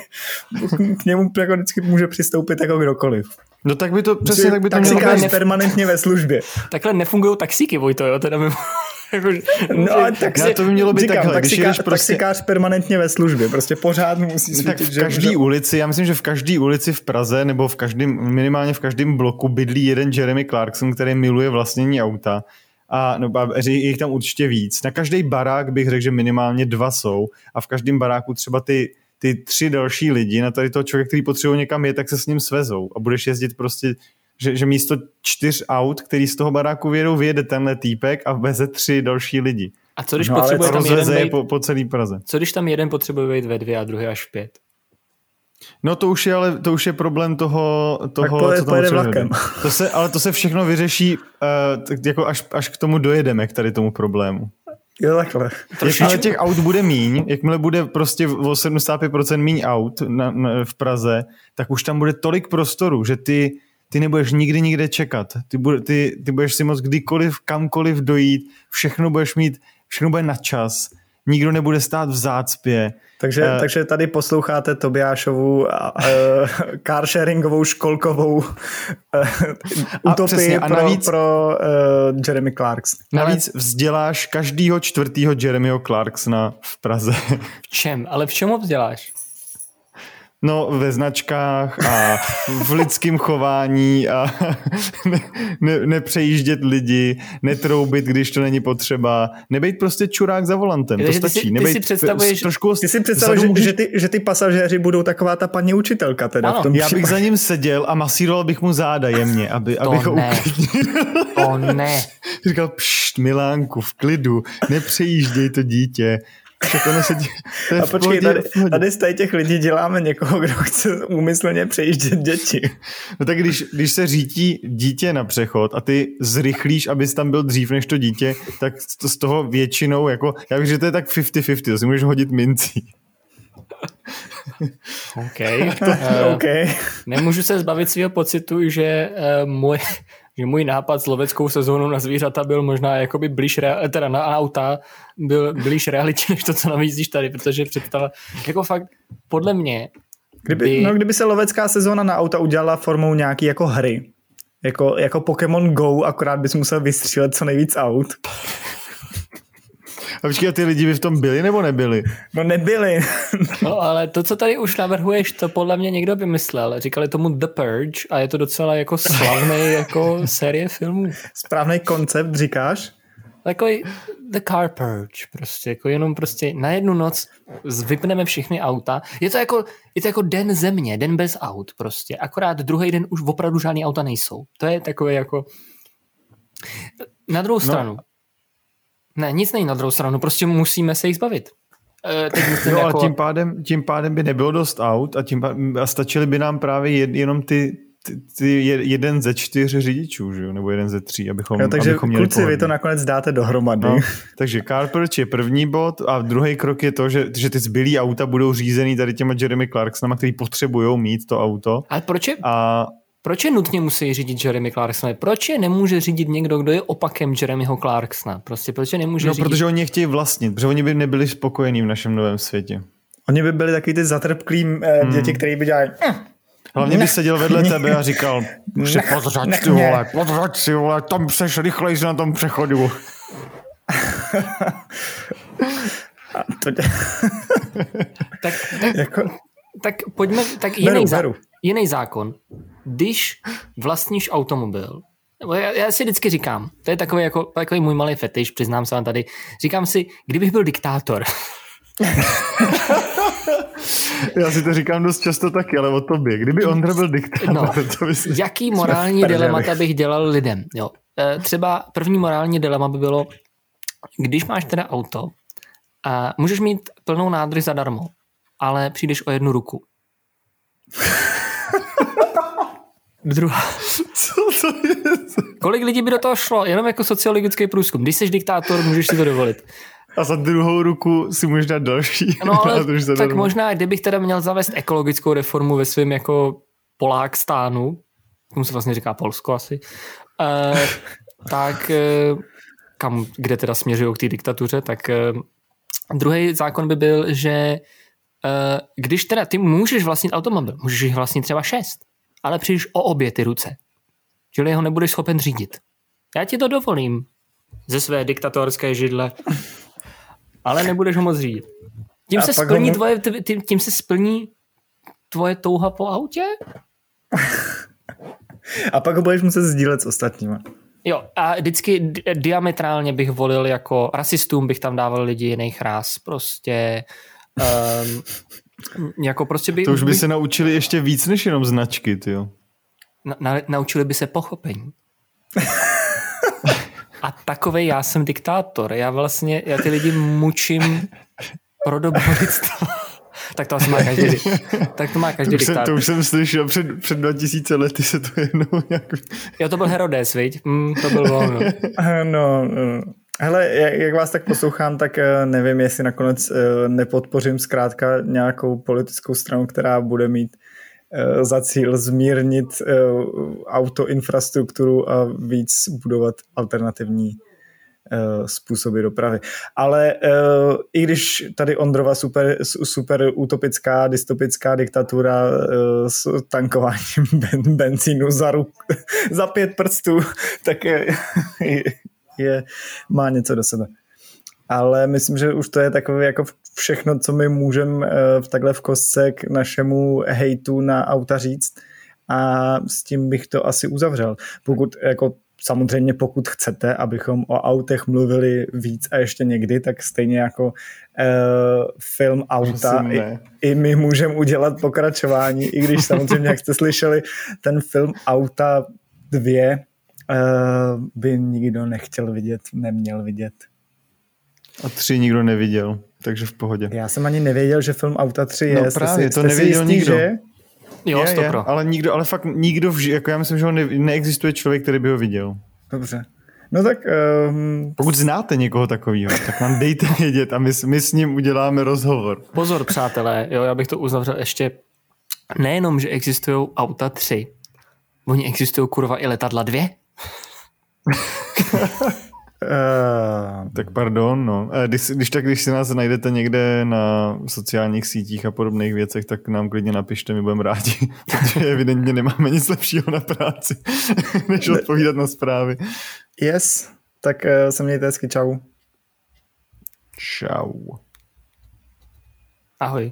k němu jako vždycky může přistoupit jako kdokoliv. No tak by to, přesně tak by to mělo být. permanentně ve službě. Takhle nefungují taxíky, Vojto, jo, teda mimo. jako, no, tak si, to by mělo být říkám, takhle. Taxiká, když prostě... taxikář permanentně ve službě, prostě pořád musí svítit, tak v každé že... ulici, já myslím, že v každé ulici v Praze nebo v každém, minimálně v každém bloku bydlí jeden Jeremy Clarkson, který miluje vlastnění auta a no, je jich tam určitě víc. Na každý barák bych řekl, že minimálně dva jsou a v každém baráku třeba ty, ty tři další lidi na tady toho člověka, který potřebuje někam je, tak se s ním svezou a budeš jezdit prostě že, že místo čtyř aut, který z toho baráku vyjedou, vyjede tenhle týpek a veze tři další lidi. A co když no, potřebuje tam jeden vejt, po, po celý Praze? Co když tam jeden potřebuje být ve dvě a druhý až v pět? No to už je, ale to už je problém toho, toho tak co tam vlakem. To se, ale to se všechno vyřeší uh, jako až, až k tomu dojedeme, k tady tomu problému. Jo, takhle. Jakmile těch aut bude míň, jakmile bude prostě o 75% míň aut na, na, v Praze, tak už tam bude tolik prostoru, že ty, ty nebudeš nikdy nikde čekat. Ty, bude, ty, ty budeš si moc kdykoliv, kamkoliv dojít, všechno budeš mít, všechno bude na čas, nikdo nebude stát v zácpě, takže, uh, takže tady posloucháte Tobiášovu uh, carsharingovou školkovou uh, utopii a pro, navíc, pro uh, Jeremy Clarks. Navíc vzděláš každýho čtvrtýho Jeremyho Clarksona v Praze. V čem? Ale v čem ho vzděláš? No, ve značkách a v lidském chování a ne, ne, nepřejíždět lidi, netroubit, když to není potřeba, nebejt prostě čurák za volantem, to stačí. Ty si, nebejt, ty si představuješ, trošku ty si představuješ, že, že, ty, že ty pasažéři budou taková ta paní učitelka teda ano, v tom Já bych za ním seděl a masíroval bych mu záda jemně, aby, to abych ho ne. To ne. Říkal, pšt, Milánku, v klidu, nepřejížděj to dítě, však ono se dě... to A počkej, tady, tady z těch lidí děláme někoho, kdo chce úmyslně přejíždět děti. No tak když, když se řítí dítě na přechod a ty zrychlíš, abys tam byl dřív než to dítě, tak to z toho většinou, jako, já bych, že to je tak 50-50, to si můžeš hodit mincí. OK. uh, okay. Nemůžu se zbavit svého pocitu, že uh, můj, že můj nápad s loveckou sezónou na zvířata byl možná jakoby blíž, rea- teda na auta, byl blíž realitě, než to, co navízíš tady, protože představa, jako fakt, podle mě, Kdyby, by... no, kdyby se lovecká sezóna na auta udělala formou nějaký jako hry, jako, jako Pokémon Go, akorát bys musel vystřílet co nejvíc aut. A počkej, ty lidi by v tom byli nebo nebyli? No nebyli. no ale to, co tady už navrhuješ, to podle mě někdo vymyslel. Říkali tomu The Purge a je to docela jako slavný jako série filmů. Správný koncept, říkáš? Takový The Car Purge, prostě, jako jenom prostě na jednu noc vypneme všechny auta. Je to jako, je to jako den země, den bez aut prostě. Akorát druhý den už opravdu žádný auta nejsou. To je takové jako... Na druhou no. Ne, nic není na druhou stranu, prostě musíme se jich zbavit. E, teď myslím, no jako... a tím pádem, tím pádem by nebylo dost aut a, tím pádem, a stačily by nám právě jed, jenom ty, ty, ty jeden ze čtyř řidičů, že jo? nebo jeden ze tří, abychom, jo, takže abychom měli kluci, pohodlí. vy to nakonec dáte dohromady. No, takže Carperch je první bod a druhý krok je to, že, že ty zbylý auta budou řízený tady těma Jeremy Clarksonama, který potřebují mít to auto. Ale proč je... A proč je nutně musí řídit Jeremy Clarkson? Proč je nemůže řídit někdo, kdo je opakem Jeremyho Clarksona? Prostě proč je nemůže No, řídit? protože oni je chtějí vlastnit, protože oni by nebyli spokojení v našem novém světě. Oni by byli takový ty zatrpklí eh, hmm. děti, který by dělali hm, Hlavně by seděl vedle tebe a říkal, si podřaď ty vole, podřaď si vole, tam přeš rychlejš na tom přechodu. to dě... tak, tak, jako... tak pojďme, tak jiný, beru, zá, beru. jiný zákon když vlastníš automobil, já, já si vždycky říkám, to je takový, jako, takový můj malý fetiš, přiznám se vám tady, říkám si, kdybych byl diktátor. Já si to říkám dost často taky, ale o tobě. Kdyby Ondra byl diktátor, no, to by si... Jaký morální dilemata bych dělal lidem? Jo. E, třeba první morální dilema by bylo, když máš teda auto a můžeš mít plnou nádrž zadarmo, ale přijdeš o jednu ruku. Druhá. Co to je? Kolik lidí by do toho šlo? Jenom jako sociologický průzkum. Když jsi diktátor, můžeš si to dovolit. A za druhou ruku si můžeš dát další. No, ale tak darmo. možná, kdybych teda měl zavést ekologickou reformu ve svém jako Polák stánu, tomu se vlastně říká Polsko asi, uh, tak uh, kam, kde teda směřují k té diktatuře, tak uh, druhý zákon by byl, že uh, když teda ty můžeš vlastnit automobil, můžeš jich vlastnit třeba šest, ale přijdeš o obě ty ruce. Čili ho nebudeš schopen řídit. Já ti to dovolím ze své diktatorské židle, ale nebudeš ho moc řídit. Tím se splní tvoje, tím, tím se splní tvoje touha po autě? a pak ho budeš muset sdílet s ostatníma. Jo, a vždycky diametrálně bych volil jako rasistům bych tam dával lidi jiných ras, prostě um, jako prostě by... To už by, by se naučili ještě víc než jenom značky, jo. Na, na, naučili by se pochopení. A takový já jsem diktátor. Já vlastně, já ty lidi mučím pro dobro lidstva. tak to asi má každý, tak to má každý to diktátor. Jsem, to už jsem slyšel před, před 2000 lety se to jednou nějak... Jo, to byl Herodes, viď? Mm, to byl on. No. no, no. Hele, jak vás tak poslouchám, tak eh, nevím, jestli nakonec eh, nepodpořím zkrátka nějakou politickou stranu, která bude mít eh, za cíl zmírnit autoinfrastrukturu a víc budovat alternativní způsoby dopravy. Ale i když tady Ondrova super, super utopická, dystopická diktatura s tankováním benzínu za, ruk, za pět prstů, tak je, má něco do sebe. ale myslím, že už to je takové jako všechno, co my můžeme v takhle v kostce k našemu hejtu na auta říct a s tím bych to asi uzavřel. Pokud jako samozřejmě pokud chcete, abychom o autech mluvili víc a ještě někdy, tak stejně jako uh, film Auta, i, i my můžeme udělat pokračování, i když samozřejmě, jak jste slyšeli, ten film Auta 2 uh, by nikdo nechtěl vidět, neměl vidět. A tři nikdo neviděl, takže v pohodě. Já jsem ani nevěděl, že film Auta 3 je. No právě, to nevěděl jistý, nikdo. Že? Jo, je, je, ale nikdo, ale fakt nikdo, v, jako já myslím, že ne, neexistuje člověk, který by ho viděl. Dobře. No tak... Um... Pokud znáte někoho takového, tak nám dejte vědět a my, my s ním uděláme rozhovor. Pozor, přátelé, jo, já bych to uzavřel ještě nejenom, že existují auta 3, oni existují kurva i letadla 2. Uh, tak pardon, no. Eh, když, když tak, když si nás najdete někde na sociálních sítích a podobných věcech, tak nám klidně napište, my budeme rádi, protože evidentně nemáme nic lepšího na práci, než odpovídat na zprávy. Yes, tak uh, se mějte hezky, čau. Čau. Ahoj.